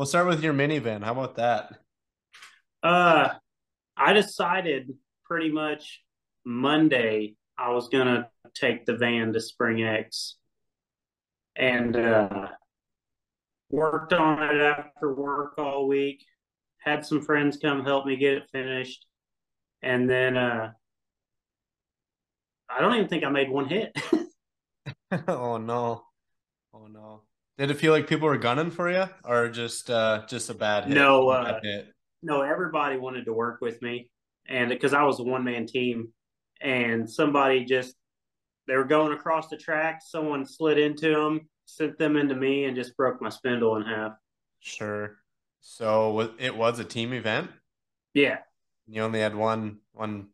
we'll start with your minivan. How about that? Uh, I decided pretty much Monday I was gonna take the van to Spring X, and uh, worked on it after work all week. Had some friends come help me get it finished, and then uh, I don't even think I made one hit. oh no. Oh no. Did it feel like people were gunning for you or just uh just a bad hit? No, Bad uh, hit? no, everybody wanted to work with me, and because I was a one man team, and somebody just they were going across the track, someone slid into them, sent them into me, and just broke my spindle in half. Sure. So it was a team event? Yeah, You only had one one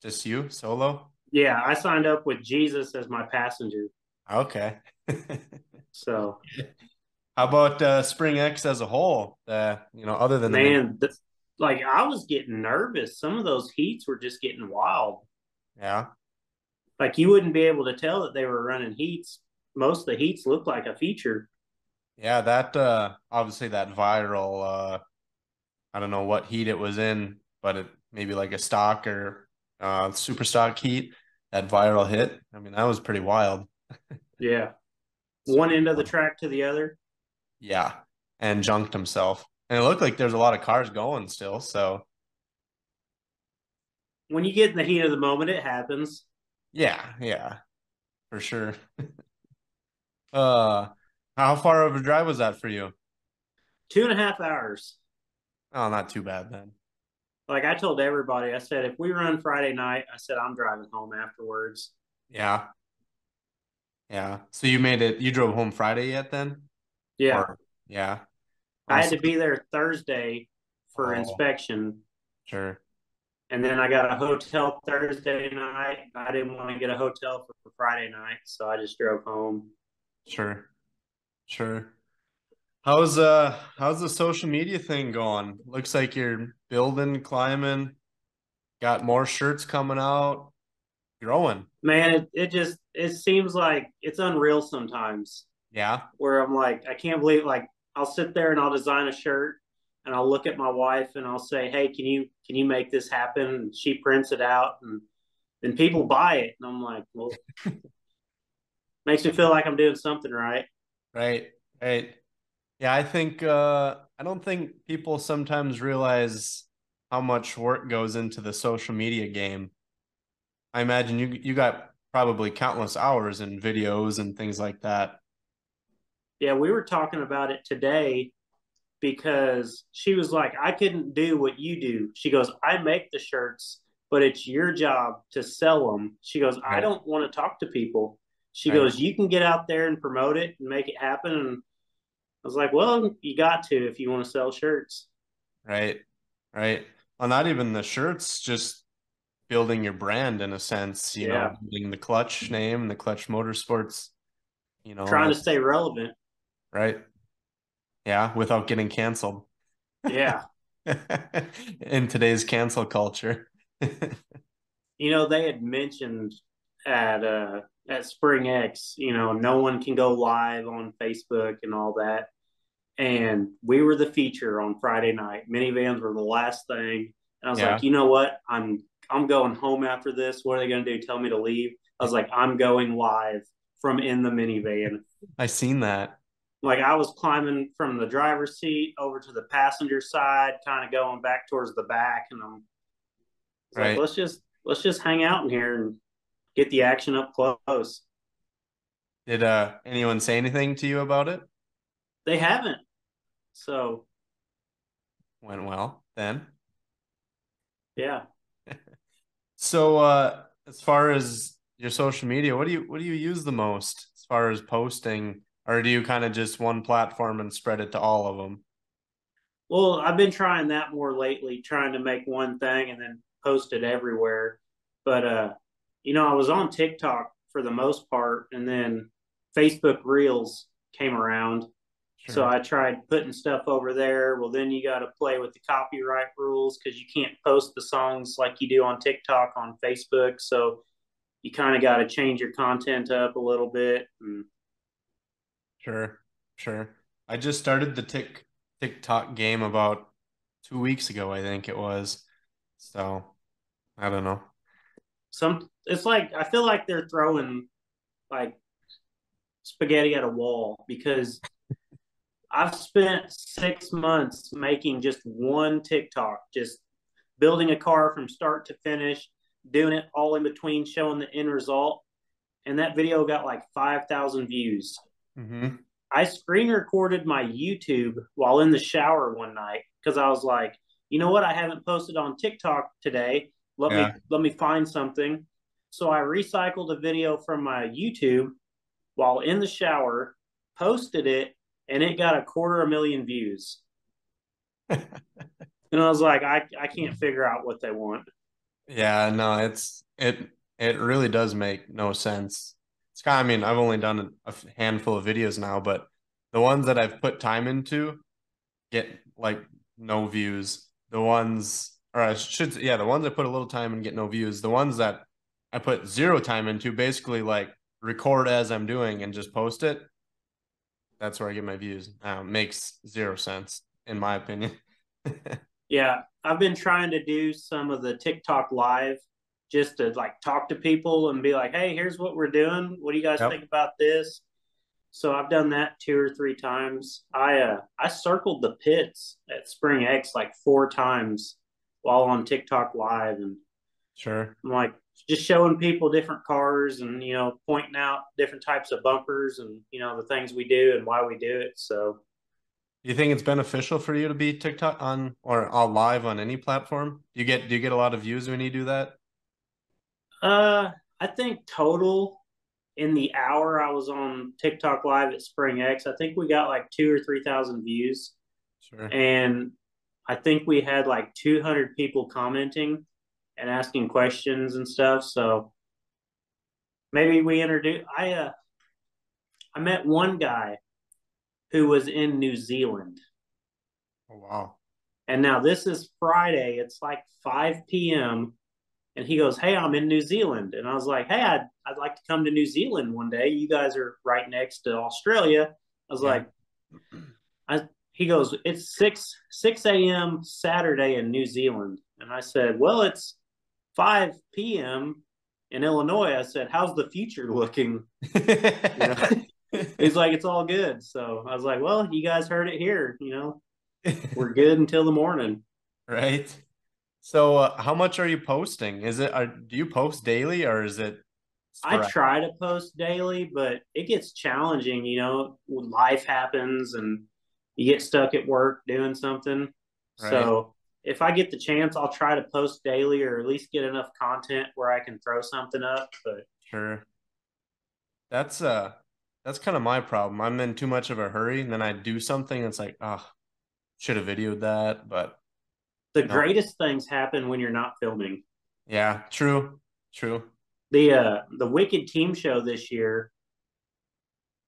just you solo? yeah, I signed up with Jesus as my passenger, Okay. So How about uh Spring X as a whole? Uh, you know, other than the man, th- like I was getting nervous. Some of those heats were just getting wild. yeah. Like you wouldn't be able to tell that they were running heats. Most of the heats looked like a feature. Yeah, that uh obviously that viral uh I don't know what heat it was in, but it maybe like a stock or uh super stock heat, that viral hit. I mean, that was pretty wild. Yeah, one end of the track to the other. Yeah. And junked himself. And it looked like there's a lot of cars going still, so When you get in the heat of the moment, it happens. yeah, yeah. For sure. uh how far of a drive was that for you? Two and a half hours. Oh, not too bad then. Like I told everybody, I said if we run Friday night, I said I'm driving home afterwards. Yeah. Yeah. So you made it you drove home Friday yet then? Yeah, Or- yeah. I had to be there Thursday for Oh. inspection, Sure. and then I got a hotel Thursday night. I didn't want to get a hotel for, for Friday night, so I just drove home. Sure. Sure. How's uh how's the social media thing going? Looks like you're building, climbing, got more shirts coming out, growing. Man, it, it just it seems like it's unreal sometimes. Yeah. where I'm like, I can't believe like I'll sit there and I'll design a shirt and I'll look at my wife and I'll say, Hey, can you can you make this happen? And she prints it out and then people buy it. And I'm like, well makes me feel like I'm doing something right. Right. Right. Yeah, I think uh I don't think people sometimes realize how much work goes into the social media game. I imagine you you got probably countless hours in videos and things like that. Yeah, we were talking about it today because she was like, I couldn't do what you do. She goes, I make the shirts, but it's your job to sell them. She goes, I don't want to talk to people. She Right. goes, You can get out there and promote it and make it happen. And I was like, Well, you got to if you want to sell shirts. Right. Right. Well, not even the shirts, just building your brand in a sense, you Yeah. know, building the Clutch name, the Clutch Motorsports, you know, Trying to stay relevant. right. Yeah, without getting canceled. Yeah. in today's cancel culture. you know, they had mentioned at uh at Spring X, you know, no one can go live on Facebook and all that. And we were the feature on Friday night. Minivans were the last thing. And I was Yeah. like, you know what? I'm I'm going home after this. What are they gonna do? Tell me to leave? I was like, I'm going live from in the minivan. I seen that. Like I was climbing from the driver's seat over to the passenger side, kind of going back towards the back, and I'm Right. like, let's just let's just hang out in here and get the action up close. Did uh anyone say anything to you about it? They haven't. So Went well then. yeah. So uh as far as your social media, what do you what do you use the most as far as posting? Or do you kind of just one platform and spread it to all of them? Well, I've been trying that more lately, trying to make one thing and then post it everywhere. But uh, you know, I was on TikTok for the most part, and then Facebook Reels came around. So I tried putting stuff over there. Well, then you got to play with the copyright rules because you can't post the songs like you do on TikTok on Facebook. So you kind of got to change your content up a little bit. And Sure, sure. I just started the Tik TikTok game about two weeks ago, I think it was. So I don't know. Some it's like I feel like they're throwing like spaghetti at a wall because I've spent six months making just one TikTok, just building a car from start to finish, doing it all in between, showing the end result. And that video got like 5,000 views. Mm-hmm. I screen recorded my YouTube while in the shower one night because I was like, you know what? I haven't posted on TikTok today. Let yeah. me let me find something. So I recycled a video from my YouTube while in the shower, posted it, and it got a quarter a million views. and I was like, I, I can't figure out what they want. Yeah, no, it's it it really does make no sense. It's kind of, I mean, I've only done a handful of videos now, but the ones that I've put time into get like no views. The ones or I should yeah, the ones I put a little time and get no views. The ones that I put zero time into basically like record as I'm doing and just post it that's where I get my views. Um, makes zero sense in my opinion. yeah, I've been trying to do some of the TikTok live just to like talk to people and be like, "Hey, here's what we're doing. What do you guys yep. think about this?" So I've done that two or three times. I uh I circled the pits at Spring X like four times while on TikTok live and sure. I'm like, just showing people different cars and you know pointing out different types of bumpers and you know the things we do and why we do it. So do you think it's beneficial for you to be tiktok on or on live on any platform? Do you get do you get a lot of views when you do that? Uh i think total in the hour i was on tiktok live at spring x i think we got like two or three thousand views. Sure. And i think we had like 200 people commenting and asking questions and stuff. So maybe we introduce. I uh, I met one guy who was in New Zealand. Oh wow! And now this is Friday. It's like five p.m. And he goes, "Hey, I'm in New Zealand." And I was like, "Hey, I'd I'd like to come to New Zealand one day. You guys are right next to Australia." I was yeah. like, I, he goes, "It's six six a.m. Saturday in New Zealand." And I said, "Well, it's 5 p.m. in Illinois, I said, How's the future looking? He's like, It's all good. So I was like, Well, you guys heard it here. You know, we're good until the morning. Right. So, uh, how much are you posting? Is it, are, do you post daily or is it? I try to post daily, but it gets challenging. You know, life happens and you get stuck at work doing something. Right. So if I get the chance, I'll try to post daily or at least get enough content where I can throw something up. But sure, that's uh, that's kind of my problem. I'm in too much of a hurry, and then I do something. It's like, oh, should have videoed that. But the no. greatest things happen when you're not filming. Yeah, true, true. The uh, the Wicked Team Show this year.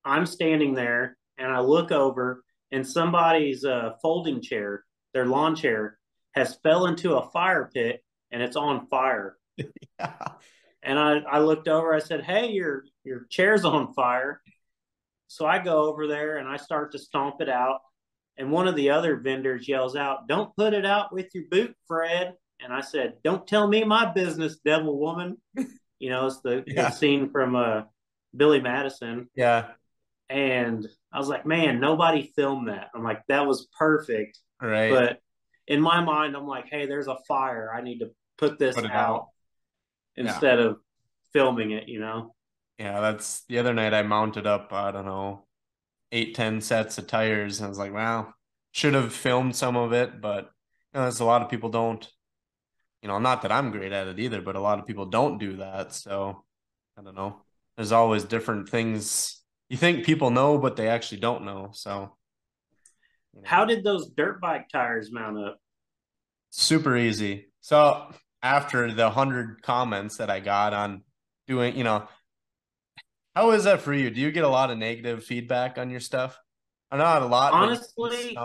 I'm standing there and I look over, and somebody's uh, folding chair, their lawn chair, has fell into a fire pit and it's on fire. yeah. And I, I looked over, I said, Hey, your your chair's on fire. So I go over there and I start to stomp it out. And one of the other vendors yells out, Don't put it out with your boot, Fred. And I said, Don't tell me my business, devil woman. You know, it's the, yeah. the scene from uh, Billy Madison. Yeah. And I was like, man, nobody filmed that. I'm like, that was perfect. Right. But in my mind, I'm like, hey, there's a fire. I need to put this put out, out, instead yeah. of filming it, you know? Yeah, that's the other night I mounted up, I don't know, eight, ten sets of tires. And I was like, wow, should have filmed some of it, but you know, there's a lot of people don't, you know, not that I'm great at it either, but a lot of people don't do that. So I don't know. There's always different things you think people know, but they actually don't know. So how did those dirt bike tires mount up? Super easy. So after the hundred comments that I got on doing, you know, how is that for you? Do you get a lot of negative feedback on your stuff? Or not a lot. Honestly,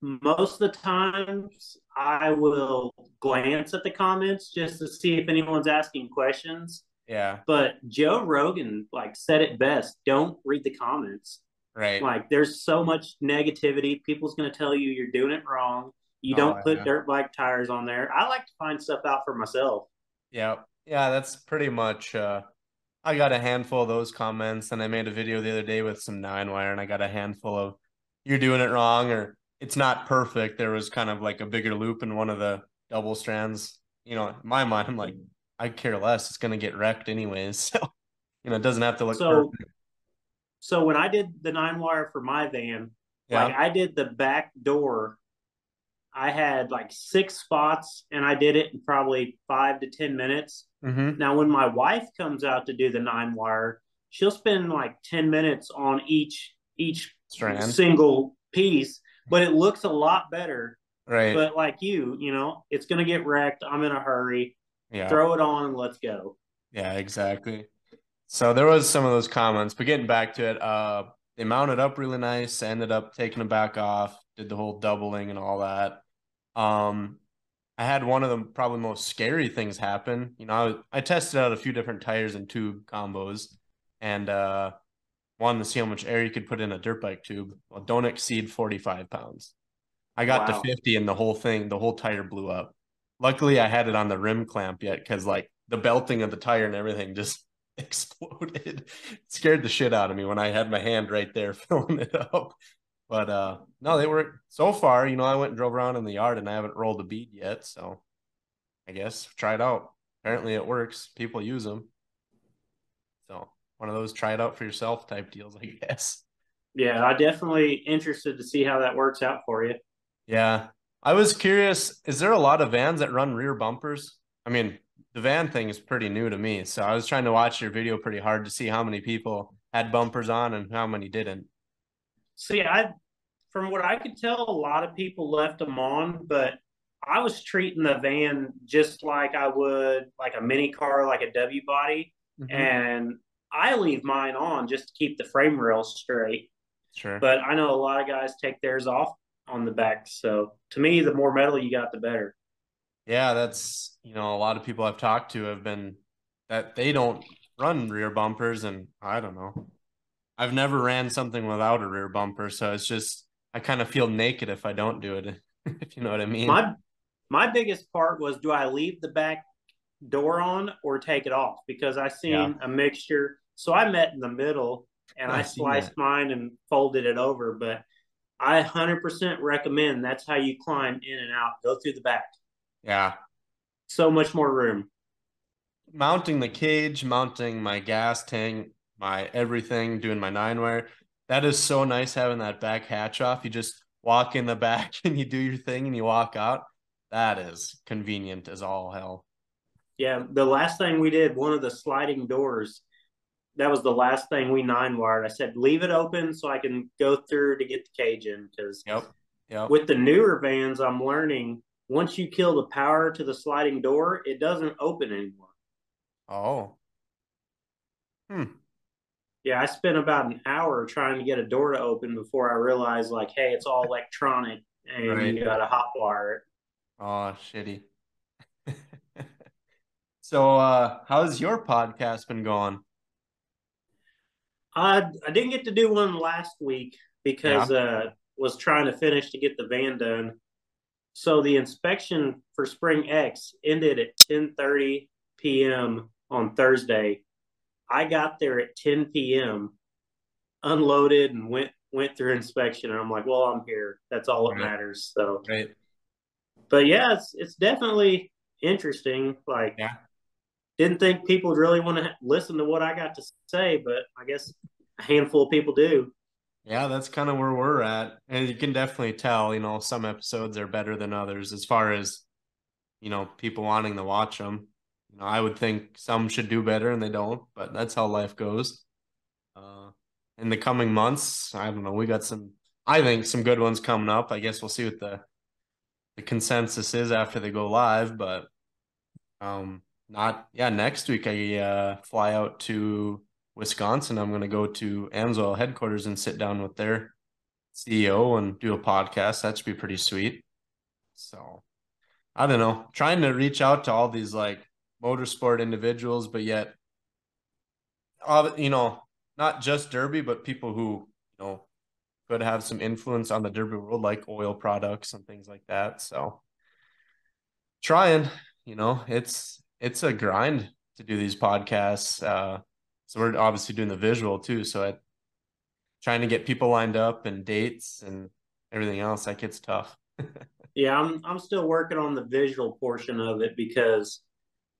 most of the times I will glance at the comments just to see if anyone's asking questions. Yeah. But Joe Rogan like said it best. Don't read the comments. Right. Like there's so much negativity. People's going to tell you you're doing it wrong. You Oh, don't put yeah. dirt bike tires on there. I like to find stuff out for myself. Yeah. Yeah, that's pretty much uh I got a handful of those comments and I made a video the other day with some nine wire and I got a handful of you're doing it wrong or it's not perfect. There was kind of like a bigger loop in one of the double strands. You know, in my mind, I'm like, I care less. It's gonna get wrecked anyways. So, you know, it doesn't have to look So- perfect. So when I did the nine wire for my van, like I did the back door, I had like six spots and I did it in probably five to 10 minutes. Mm-hmm. Now, when my wife comes out to do the nine wire, she'll spend like 10 minutes on each each Strand. single piece, but it looks a lot better. Right. But like you, you know, it's gonna get wrecked. I'm in a hurry. yeah. Throw it on and let's go. Yeah, exactly. So there was some of those comments, but getting back to it, uh, they mounted up really nice, ended up taking them back off, did the whole doubling and all that. Um, I had one of the probably most scary things happen. You know, I, I tested out a few different tires and tube combos, and uh, wanted to see how much air you could put in a dirt bike tube. Well, don't exceed 45 pounds. I got Wow. to 50 and the whole thing, the whole tire blew up. Luckily, I had it on the rim clamp yet because like the belting of the tire and everything just exploded. Scared the shit out of me when I had my hand right there filling it up. But uh no, they were so far, you know, I went and drove around in the yard and I haven't rolled a bead yet, so I guess try it out. Apparently it works. People use them. So one of those try it out for yourself type deals, I guess. Yeah, I definitely interested to see how that works out for you. Yeah. I was curious, is there a lot of vans that run rear bumpers? I mean, the van thing is pretty new to me. So I was trying to watch your video pretty hard to see how many people had bumpers on and how many didn't. See, I from what I could tell, a lot of people left them on, but I was treating the van just like I would like a mini car, like a W body, Mm-hmm. and I leave mine on just to keep the frame rails straight. Sure. But I know a lot of guys take theirs off on the back. So to me, the more metal you got, the better. Yeah, that's you know, a lot of people I've talked to have been that they don't run rear bumpers and I don't know. I've never ran something without a rear bumper, so it's just I kind of feel naked if I don't do it, if you know what I mean. My my biggest part was do I leave the back door on or take it off? Because I seen Yeah. a mixture. So I met in the middle and I I sliced mine and folded it over. But I 100% recommend that's how you climb in and out. Go through the back. yeah. So much more room. mounting the cage, mounting my gas tank, my everything, doing my nine wire. That is so nice having that back hatch off. You just walk in the back and you do your thing and you walk out. That is convenient as all hell. Yeah, the last thing we did, one of the sliding doors, that was the last thing we nine wired. I said, leave it open so I can go through to get the cage in. Because Yep. Yep. with the newer vans, I'm learning once you kill the power to the sliding door, it doesn't open anymore. Oh. Hmm. Yeah, I spent about an hour trying to get a door to open before I realized, like, hey, it's all electronic and Right. you got to hot wire it. Oh, shitty. so uh how's your podcast been going? I I didn't get to do one last week because uh was trying to finish to get the van done. So the inspection for Spring X ended at 10:30 p.m. on Thursday. I got there at 10 p.m. unloaded and went went through inspection and I'm like, "Well, I'm here. That's all that Right. matters." So, Right. but yeah, it's it's definitely interesting like Yeah. didn't think people would really want to listen to what I got to say, but I guess a handful of people do. Yeah, that's kind of where we're at. And you can definitely tell, you know, some episodes are better than others as far as, you know, people wanting to watch them. You know, I would think some should do better and they don't, but that's how life goes. Uh, in the coming months, I don't know, we got some, I think some good ones coming up. I guess we'll see what the the consensus is after they go live, but um not yeah, next week I uh fly out to Wisconsin. I'm going to go to Amsoil headquarters and sit down with their CEO and do a podcast. That should be pretty sweet. So, I don't know, trying to reach out to all these like motorsport individuals, but yet, all you know, not just Derby, but people who you know could have some influence on the derby world, like oil products and things like that. So trying, you know, it's it's a grind to do these podcasts. Uh, so we're obviously doing the visual too. So it, trying to get people lined up and dates and everything else, that gets tough. yeah, I'm I'm still working on the visual portion of it because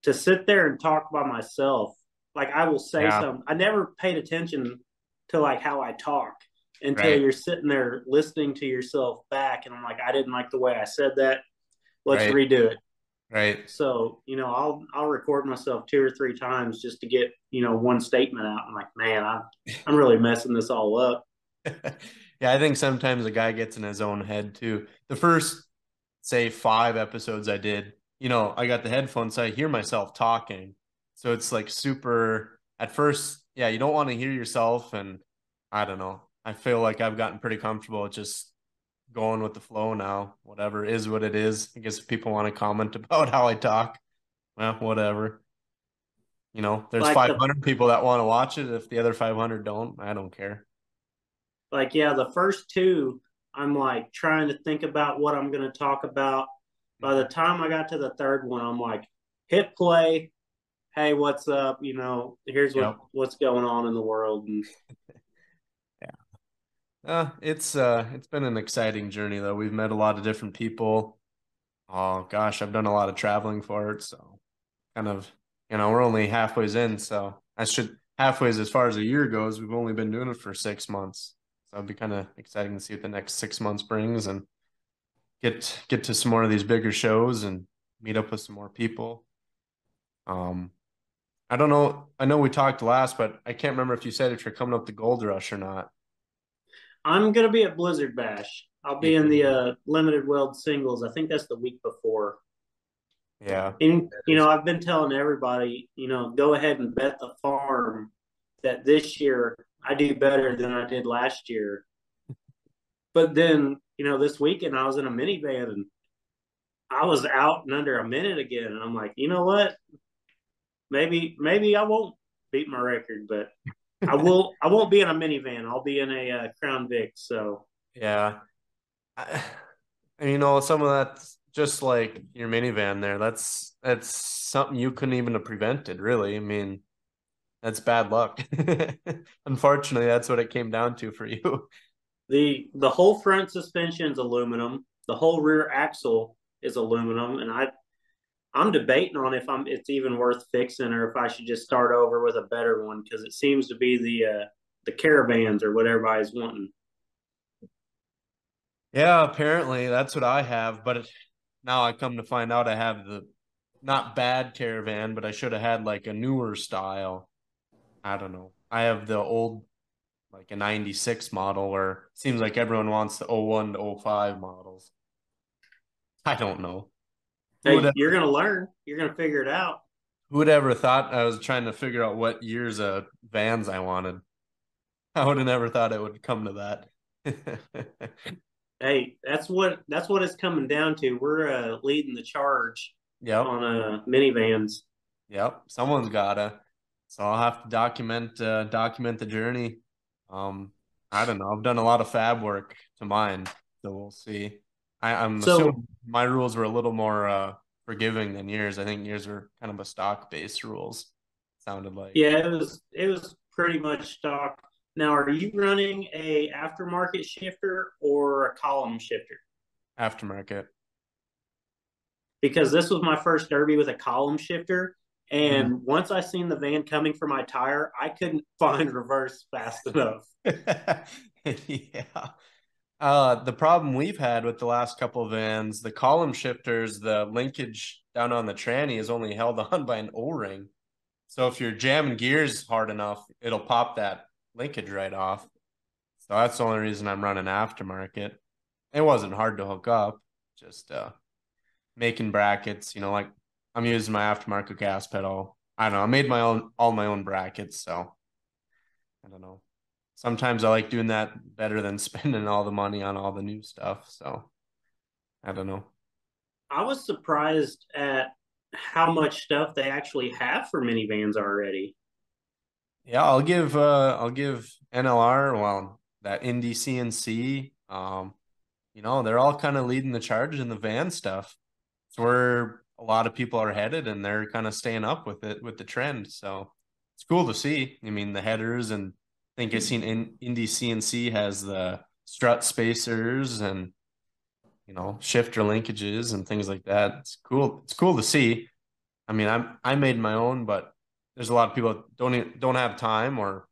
to sit there and talk by myself, like I will say yeah. something. I never paid attention to like how I talk until right. you're sitting there listening to yourself back and I'm like, I didn't like the way I said that. Let's right. redo it. Right. So, you know, I'll I'll record myself two or three times just to get, you know, one statement out. I'm like, man, I I'm really messing this all up. yeah, I think sometimes a guy gets in his own head too. The first say five episodes I did, you know, I got the headphones, so I hear myself talking. So it's like super at first, yeah, you don't want to hear yourself and I don't know. I feel like I've gotten pretty comfortable just going with the flow now. Whatever is what it is. I guess if people want to comment about how I talk, well, whatever. You know, there's like 500 the, people that want to watch it. If the other 500 don't, I don't care. Like, yeah, the first two, I'm like trying to think about what I'm going to talk about. By the time I got to the third one, I'm like, hit play. Hey, what's up? You know, here's what, yep. what's going on in the world. And uh, it's uh it's been an exciting journey though. We've met a lot of different people. Oh gosh, I've done a lot of traveling for it, so kind of you know, we're only halfway in, so I should halfway as far as a year goes, we've only been doing it for six months. So it'd be kind of exciting to see what the next six months brings and get get to some more of these bigger shows and meet up with some more people. Um I don't know. I know we talked last, but I can't remember if you said if you're coming up to Gold Rush or not. I'm gonna be at Blizzard Bash. I'll be in the uh, limited weld singles. I think that's the week before. Yeah. And you know, I've been telling everybody, you know, go ahead and bet the farm that this year I do better than I did last year. But then, you know, this weekend I was in a minivan and I was out in under a minute again. And I'm like, you know what? Maybe maybe I won't beat my record, but I will. I won't be in a minivan. I'll be in a uh, Crown Vic. So yeah, I, you know, some of that's just like your minivan there. That's that's something you couldn't even have prevented. Really, I mean, that's bad luck. Unfortunately, that's what it came down to for you. The the whole front suspension is aluminum. The whole rear axle is aluminum, and I I'm debating on if I'm it's even worth fixing or if I should just start over with a better one because it seems to be the uh, the caravans or what everybody's wanting. Yeah, apparently that's what I have, but now I come to find out I have the not bad caravan, but I should have had like a newer style. I don't know. I have the old like a 96 model it seems like everyone wants the 01 to 05 models. I don't know. Hey, you're gonna learn. You're gonna figure it out. Who would ever thought I was trying to figure out what years of vans I wanted? I would have never thought it would come to that. hey, that's what that's what it's coming down to. We're uh, leading the charge. Yep. On uh, minivans. Yep. Someone's gotta. So I'll have to document uh, document the journey. Um, I don't know. I've done a lot of fab work to mine, so we'll see. I, am so, assuming my rules were a little more uh, forgiving than yours. I think yours were kind of a stock based rules. Sounded like. Yeah, it was it was pretty much stock. Now, are you running a aftermarket shifter or a column shifter? Aftermarket. Because this was my first derby with a column shifter, and mm. once I seen the van coming for my tire, I couldn't find reverse fast enough. yeah. Uh, the problem we've had with the last couple of vans, the column shifters, the linkage down on the tranny is only held on by an O-ring. So if you're jamming gears hard enough, it'll pop that linkage right off. So that's the only reason I'm running aftermarket. It wasn't hard to hook up, just uh, making brackets. You know, like I'm using my aftermarket gas pedal. I don't know. I made my own all my own brackets, so I don't know sometimes I like doing that better than spending all the money on all the new stuff. So I don't know. I was surprised at how much stuff they actually have for minivans already. Yeah, I'll give uh I'll give NLR well that Indy CNC. Um, you know, they're all kind of leading the charge in the van stuff. It's where a lot of people are headed and they're kind of staying up with it with the trend. So it's cool to see. I mean, the headers and I think I've seen in Indy CNC has the strut spacers and you know shifter linkages and things like that. It's cool. It's cool to see. I mean, I'm I made my own, but there's a lot of people don't don't have time or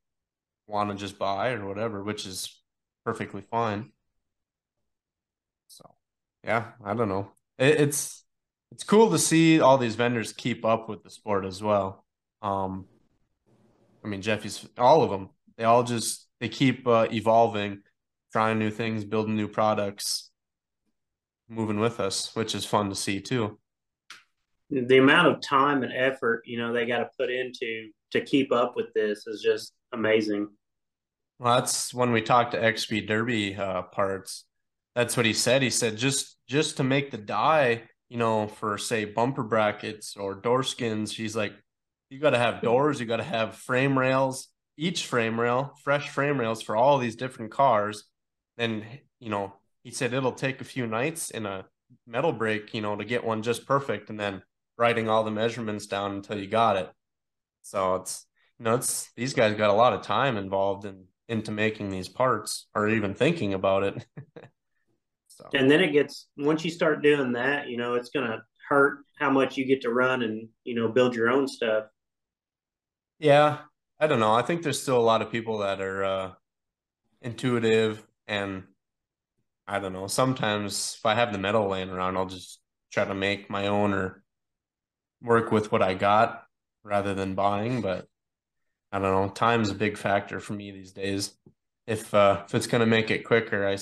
want to just buy or whatever, which is perfectly fine. So, yeah, I don't know. It, it's it's cool to see all these vendors keep up with the sport as well. Um, I mean, Jeffy's all of them. They all just they keep uh, evolving, trying new things, building new products, moving with us, which is fun to see too. The amount of time and effort you know they got to put into to keep up with this is just amazing. Well, that's when we talked to XP Derby uh, parts. That's what he said. He said just just to make the die, you know, for say bumper brackets or door skins, he's like, you got to have doors, you got to have frame rails, each frame rail, fresh frame rails for all these different cars. And you know, he said it'll take a few nights in a metal break, you know, to get one just perfect, and then writing all the measurements down until you got it. So it's you know, it's these guys got a lot of time involved in into making these parts or even thinking about it. so. And then it gets once you start doing that, you know, it's gonna hurt how much you get to run and you know build your own stuff. Yeah, I don't know. I think there's still a lot of people that are uh, intuitive and I don't know. Sometimes if I have the metal laying around, I'll just try to make my own or work with what I got rather than buying. But I don't know. Time's a big factor for me these days. If uh, if it's gonna make it quicker, I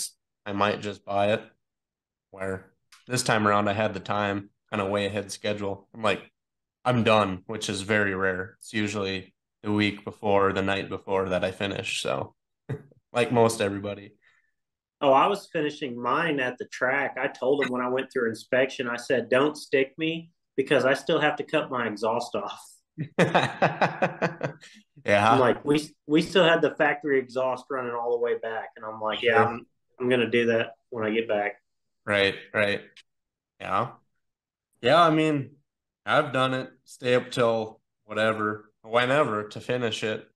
I might just buy it. Where this time around, I had the time, kind of way ahead schedule. I'm like, I'm done, which is very rare. It's usually the week before, the night before that I finish. So, like most everybody. Oh, I was finishing mine at the track. I told him when I went through inspection, I said, "Don't stick me because I still have to cut my exhaust off." yeah. I'm like, we we still had the factory exhaust running all the way back, and I'm like, yeah, I'm I'm gonna do that when I get back. Right, right. Yeah. Yeah, I mean, I've done it. Stay up till whatever, whenever to finish it,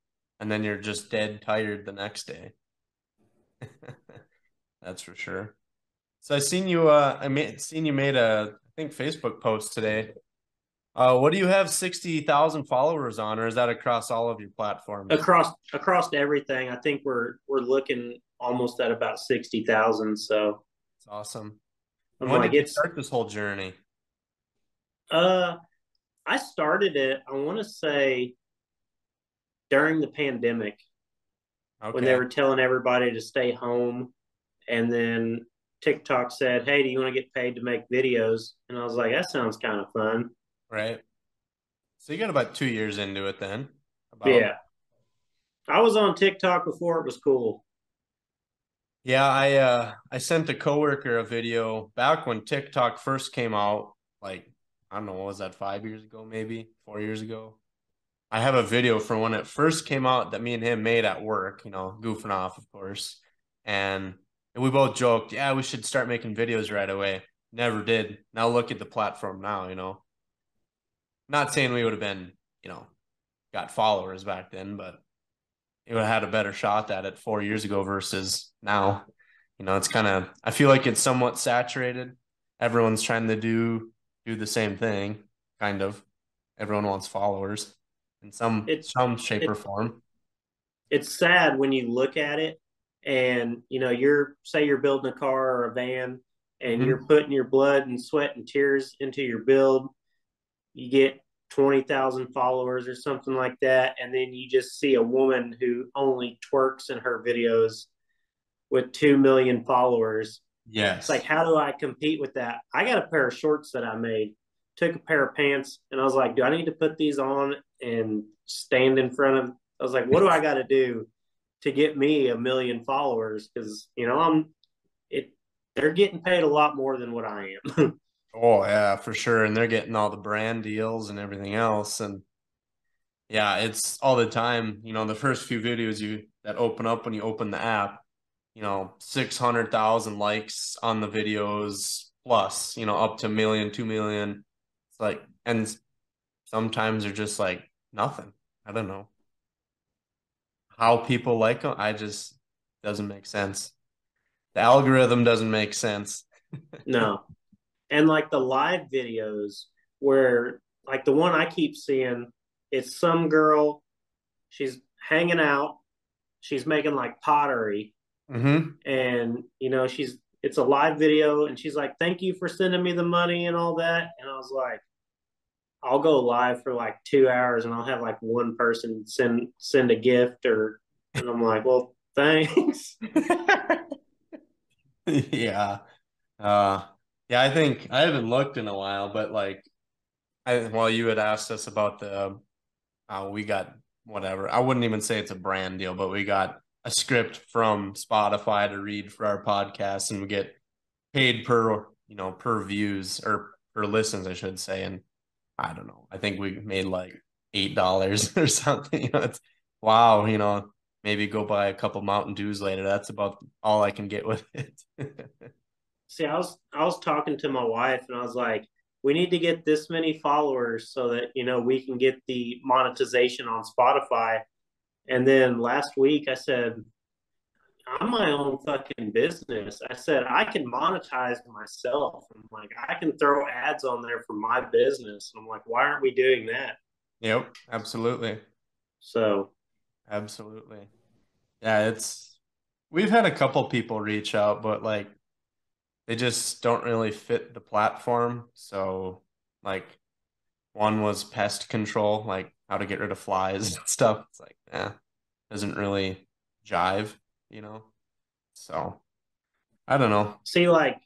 and then you're just dead tired the next day. That's for sure. So I seen you uh I made seen you made a I think Facebook post today uh, what do you have sixty thousand followers on, or is that across all of your platforms? Across across everything, I think we're we're looking almost at about sixty thousand. So it's awesome. And when did you start this whole journey? Uh, I started it. I want to say during the pandemic, okay. when they were telling everybody to stay home, and then TikTok said, "Hey, do you want to get paid to make videos?" And I was like, "That sounds kind of fun." Right. So you got about two years into it then. About... Yeah. I was on TikTok before it was cool. Yeah, I uh I sent a coworker a video back when TikTok first came out, like I don't know, what was that five years ago, maybe four years ago? I have a video from when it first came out that me and him made at work, you know, goofing off, of course. And we both joked, yeah, we should start making videos right away. Never did. Now look at the platform now, you know. Not saying we would have been, you know, got followers back then, but it would have had a better shot at it four years ago versus now. You know, it's kind of I feel like it's somewhat saturated. Everyone's trying to do do the same thing, kind of. Everyone wants followers in some it's, some shape it, or form. It's sad when you look at it and you know you're say you're building a car or a van and mm-hmm. you're putting your blood and sweat and tears into your build you get 20,000 followers or something like that. And then you just see a woman who only twerks in her videos with 2 million followers. Yes. It's like, how do I compete with that? I got a pair of shorts that I made, took a pair of pants, and I was like, do I need to put these on and stand in front of? I was like, what do I got to do to get me a million followers? Because, you know, I'm, it, they're getting paid a lot more than what I am. Oh yeah, for sure. And they're getting all the brand deals and everything else. And yeah, it's all the time. You know, the first few videos you that open up when you open the app, you know, 600,000 likes on the videos plus, you know, up to a million, two million. It's like, and sometimes they're just like nothing. I don't know how people like them. I just doesn't make sense. The algorithm doesn't make sense. no. And like the live videos where like the one I keep seeing, it's some girl, she's hanging out, she's making like pottery. Mm-hmm. And you know, she's it's a live video and she's like, Thank you for sending me the money and all that. And I was like, I'll go live for like two hours and I'll have like one person send send a gift or and I'm like, Well, thanks. yeah. Uh yeah, I think I haven't looked in a while, but like I well you had asked us about the uh we got whatever. I wouldn't even say it's a brand deal, but we got a script from Spotify to read for our podcast and we get paid per you know per views or per listens I should say. And I don't know I think we made like eight dollars or something. You know it's wow you know maybe go buy a couple Mountain Dews later. That's about all I can get with it. See I was I was talking to my wife and I was like we need to get this many followers so that you know we can get the monetization on Spotify and then last week I said, I'm my own fucking business. I said I can monetize myself. I'm like, I can throw ads on there for my business. And I'm like, why aren't we doing that? Yep, absolutely. So absolutely. Yeah, it's we've had a couple people reach out, but like they just don't really fit the platform. So like one was pest control, like how to get rid of flies and stuff. It's like, yeah, doesn't really jive, you know? So I don't know. See, like,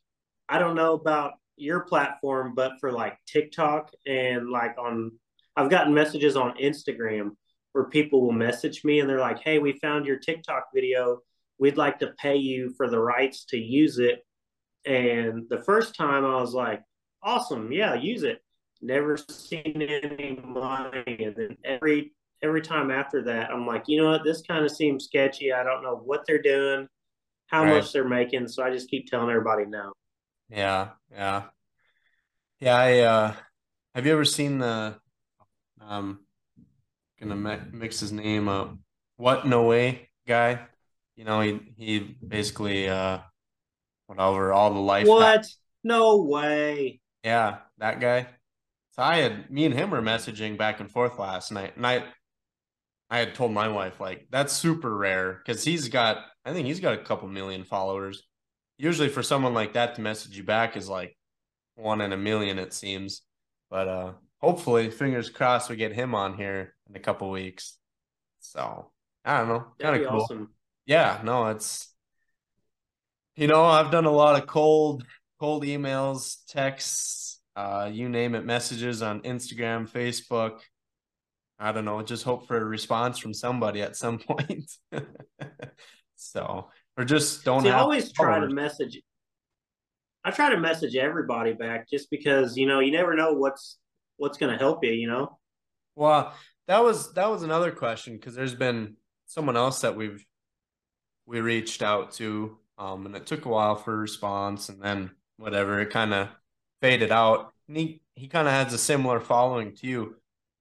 I don't know about your platform, but for like TikTok and like on, I've gotten messages on Instagram where people will message me and they're like, hey, we found your TikTok video. We'd like to pay you for the rights to use it. And the first time I was like, awesome, yeah, use it never seen any money. And then every every time after that, I'm like, you know what, this kind of seems sketchy. I don't know what they're doing, how right. much they're making. So I just keep telling everybody no. Yeah, yeah, yeah. I uh, have you ever seen the um, gonna mix his name up? What no way guy? You know, he he basically uh, over all the life. What? No way. Yeah, that guy. So I had me and him were messaging back and forth last night, and I I had told my wife like that's super rare because he's got I think he's got a couple million followers. Usually for someone like that to message you back is like one in a million it seems. But uh hopefully, fingers crossed, we get him on here in a couple weeks. So I don't know, kind of cool. Awesome. Yeah, no, it's you know I've done a lot of cold cold emails, texts, uh, you name it, messages on Instagram, Facebook. I don't know, just hope for a response from somebody at some point. so, or just don't See, always try to message. I try to message everybody back just because, you know, you never know what's what's going to help you, you know? Well, that was that was another question because there's been someone else that we've we reached out to um and it took a while for a response and then whatever it kind of faded out. And he he kind of has a similar following to you.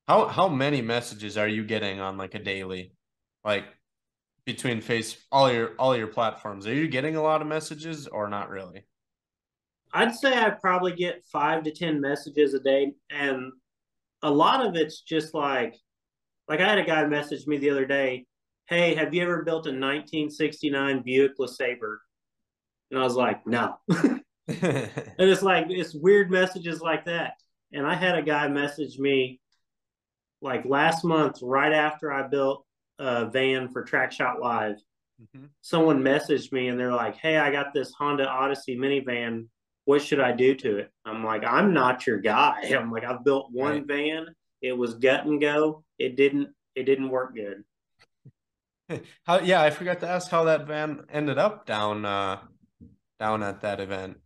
How how many messages are you getting on like a daily, like between face all your all your platforms? Are you getting a lot of messages or not really? I'd say I probably get five to ten messages a day, and a lot of it's just like, like I had a guy message me the other day, "Hey, have you ever built a 1969 Buick LeSabre?" And I was like, "No." and it's like it's weird messages like that. And I had a guy message me like last month, right after I built a van for Track Shot Live. Mm-hmm. Someone messaged me and they're like, "Hey, I got this Honda Odyssey minivan. What should I do to it?" I'm like, "I'm not your guy." I'm like, "I've built one right. van. It was gut and go. It didn't. It didn't work good." How? Yeah, I forgot to ask how that van ended up down uh, down at that event.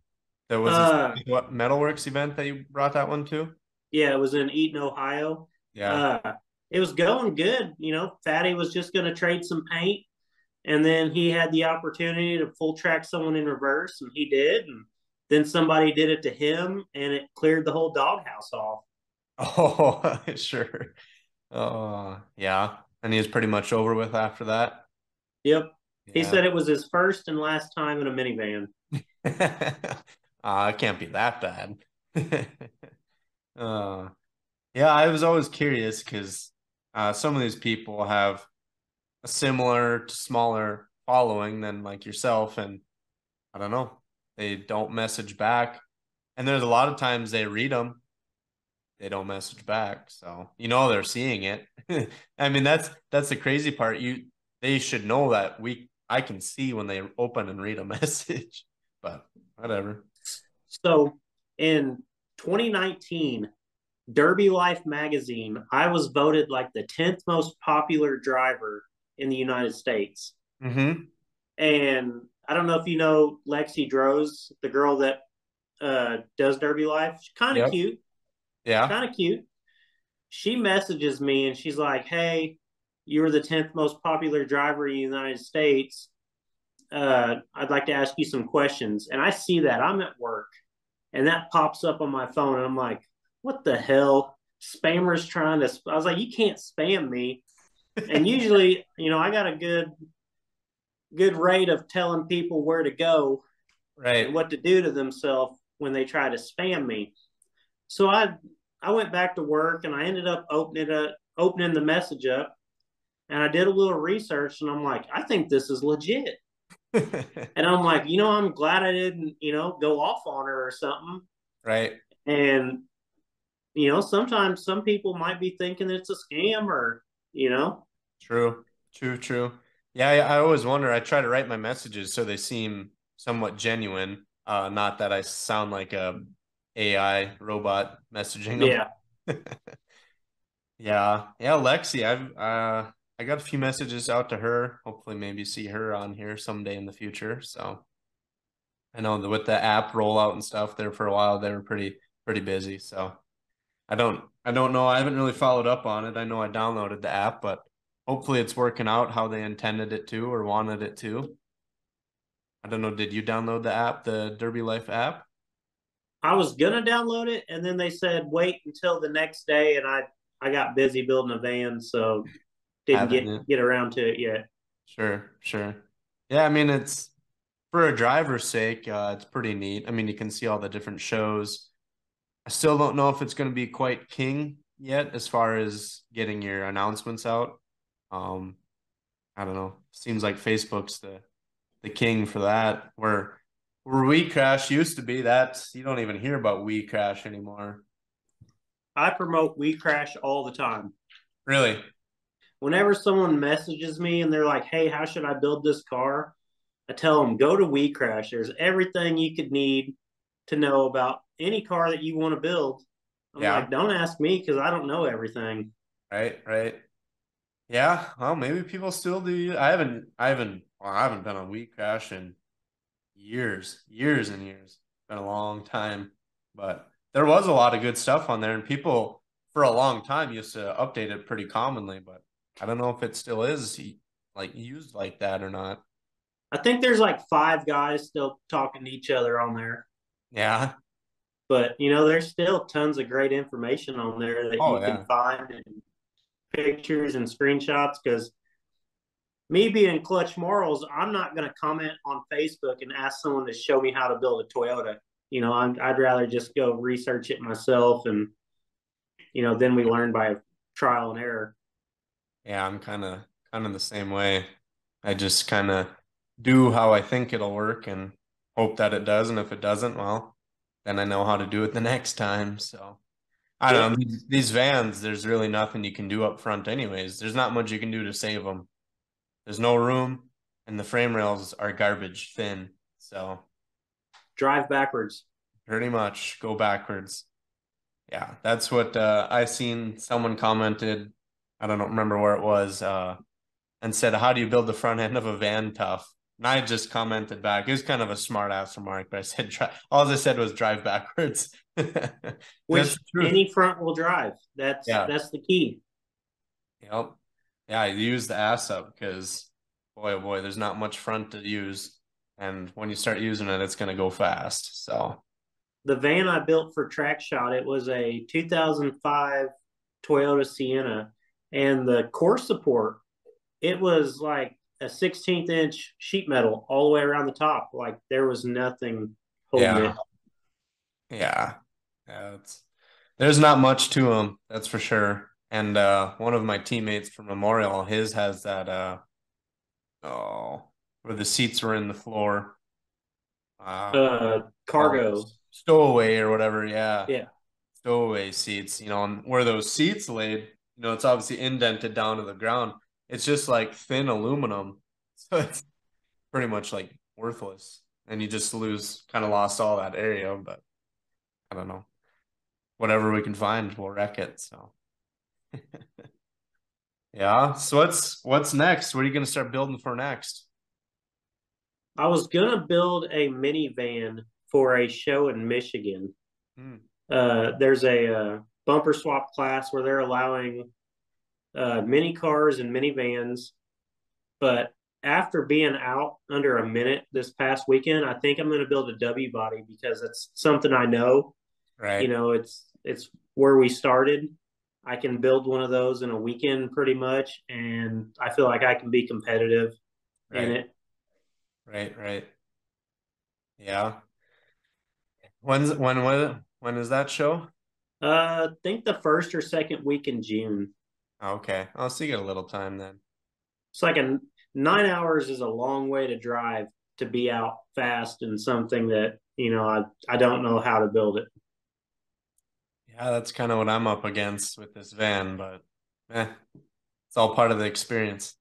There was uh, what Metalworks event that you brought that one to? Yeah, it was in Eaton, Ohio. Yeah. Uh, it was going good. You know, Fatty was just going to trade some paint, and then he had the opportunity to full track someone in reverse, and he did. And then somebody did it to him, and it cleared the whole doghouse off. Oh, sure. Oh, yeah. And he was pretty much over with after that. Yep. Yeah. He said it was his first and last time in a minivan. uh, it can't be that bad. uh, yeah, I was always curious because uh, some of these people have a similar to smaller following than like yourself, and I don't know, they don't message back, and there's a lot of times they read them, they don't message back, so you know they're seeing it. I mean that's that's the crazy part. You they should know that we I can see when they open and read a message, but whatever. So in 2019, Derby Life magazine, I was voted like the 10th most popular driver in the United States. Mm-hmm. And I don't know if you know Lexi Droz, the girl that uh, does Derby Life. She's kind of yep. cute. Yeah. Kind of cute. She messages me and she's like, Hey, you were the 10th most popular driver in the United States. Uh, I'd like to ask you some questions. And I see that. I'm at work and that pops up on my phone. And I'm like, what the hell? Spammers trying to. I was like, you can't spam me. and usually, you know, I got a good good rate of telling people where to go, right, what to do to themselves when they try to spam me. So I I went back to work and I ended up opening it opening the message up, and I did a little research, and I'm like, I think this is legit. And I'm like, you know, I'm glad I didn't, you know, go off on her or something. Right. And you know, sometimes some people might be thinking it's a scam or, you know. True, true, true. Yeah, I, I always wonder. I try to write my messages so they seem somewhat genuine. Uh, not that I sound like a AI robot messaging. Them. Yeah. yeah. Yeah. Lexi, I've, uh, I got a few messages out to her. Hopefully, maybe see her on here someday in the future. So I know that with the app rollout and stuff there for a while, they were pretty, pretty busy. So I don't I don't know. I haven't really followed up on it. I know I downloaded the app, but hopefully it's working out how they intended it to or wanted it to. I don't know. Did you download the app, the Derby Life app? I was gonna download it, and then they said wait until the next day, and I I got busy building a van, so didn't get it. get around to it yet. Sure, sure. Yeah, I mean it's for a driver's sake, uh, it's pretty neat. I mean, you can see all the different shows. I still don't know if it's going to be quite king yet as far as getting your announcements out. Um, I don't know. Seems like Facebook's the the king for that. Where where We Crash used to be, that's you don't even hear about We Crash anymore. I promote We Crash all the time. Really? Whenever someone messages me and they're like, "Hey, how should I build this car?" I tell them, "Go to We Crash. There's everything you could need to know about any car that you want to build. I'm yeah. like, don't ask me because I don't know everything. Right, right. Yeah, well, maybe people still do. I haven't, I haven't, well, I haven't been on We Crash in years, years and years. It's been a long time, but there was a lot of good stuff on there, and people for a long time used to update it pretty commonly. But I don't know if it still is like used like that or not. I think there's like five guys still talking to each other on there. Yeah. But you know, there's still tons of great information on there that oh, you yeah. can find and pictures and screenshots because me being Clutch Marles, I'm not going to comment on Facebook and ask someone to show me how to build a Toyota. You know, i would rather just go research it myself, and you know, then we learn by trial and error. Yeah, I'm kind of kind of the same way. I just kind of do how I think it'll work and hope that it does. And if it doesn't, well, then I know how to do it the next time. So I don't know. These, these vans, there's really nothing you can do up front, anyways. There's not much you can do to save them. There's no room, and the frame rails are garbage thin. So drive backwards. Pretty much go backwards. Yeah, that's what uh, I seen. Someone commented, I don't remember where it was, uh, and said, "How do you build the front end of a van tough?" And I just commented back. It was kind of a smart ass remark, but I said, try, all I said was drive backwards. Which any front wheel drive. That's yeah. that's the key. Yep. Yeah, use the ass up because boy, oh boy, there's not much front to use. And when you start using it, it's going to go fast. So the van I built for Track Shot, it was a 2005 Toyota Sienna, and the core support, it was like a 16th inch sheet metal all the way around the top. Like there was nothing holding yeah. it. Yeah, yeah. It's there's not much to them, that's for sure. And uh, one of my teammates from Memorial, his has that uh, oh, where the seats were in the floor. Uh, uh cargo stowaway or whatever. Yeah, yeah, stowaway seats. You know, and where those seats laid, you know, it's obviously indented down to the ground. It's just like thin aluminum, so it's pretty much like worthless, and you just lose, kind of lost all that area. But I don't know, whatever we can find, we'll wreck it. So. yeah. So what's what's next? What are you gonna start building for next? I was gonna build a minivan for a show in Michigan. Hmm. Uh, there's a uh, bumper swap class where they're allowing uh, mini cars and minivans. But after being out under a minute this past weekend, I think I'm going to build a W body because it's something I know. Right. You know, it's it's where we started. I can build one of those in a weekend pretty much, and I feel like I can be competitive right. in it. Right, right. Yeah. When's when when when is that show? Uh, I think the first or second week in June. Okay, I'll see you in a little time then. It's like a nine hours is a long way to drive to be out fast and something that you know I I don't know how to build it. Yeah, that's kind of what I'm up against with this van, but eh, it's all part of the experience.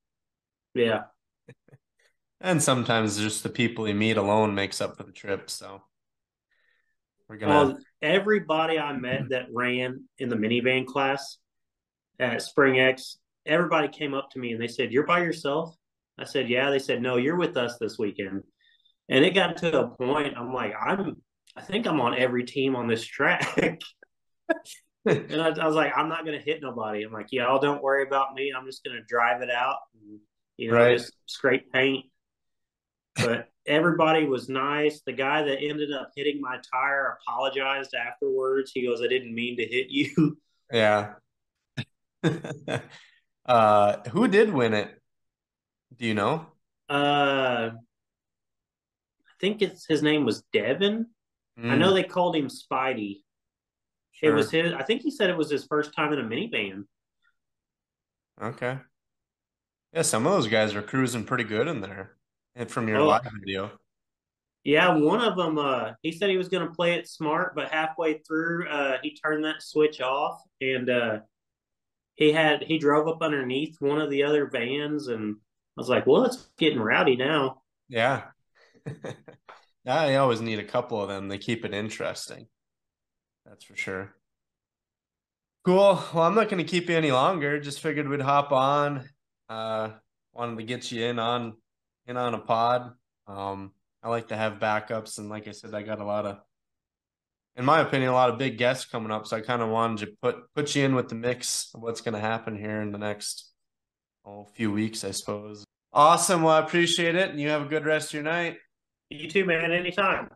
Yeah. and sometimes just the people you meet alone makes up for the trip. So we're gonna. Well, everybody I met mm-hmm. that ran in the minivan class at Spring Ex, everybody came up to me and they said, "You're by yourself." I said, "Yeah." They said, "No, you're with us this weekend." And it got to a point. I'm like, I'm. I think I'm on every team on this track. and I, I, was like, I'm not going to hit nobody. I'm like, y'all don't worry about me. I'm just going to drive it out, and, you know, right. just scrape paint. But everybody was nice. The guy that ended up hitting my tire apologized afterwards. He goes, I didn't mean to hit you. Yeah. uh, who did win it? Do you know? Uh, I think it's his name was Devin. Mm. I know they called him Spidey. Sure. It was his. I think he said it was his first time in a minivan. Okay. Yeah, some of those guys are cruising pretty good in there. And from your oh, live video. Yeah, one of them. Uh, he said he was going to play it smart, but halfway through, uh, he turned that switch off, and uh, he had he drove up underneath one of the other vans, and I was like, "Well, it's getting rowdy now." Yeah. I always need a couple of them. They keep it interesting. That's for sure. Cool. Well, I'm not going to keep you any longer. Just figured we'd hop on. Uh, wanted to get you in on in on a pod. Um, I like to have backups, and like I said, I got a lot of, in my opinion, a lot of big guests coming up. So I kind of wanted to put put you in with the mix of what's going to happen here in the next oh, few weeks, I suppose. Awesome. Well, I appreciate it, and you have a good rest of your night. You too, man. Anytime.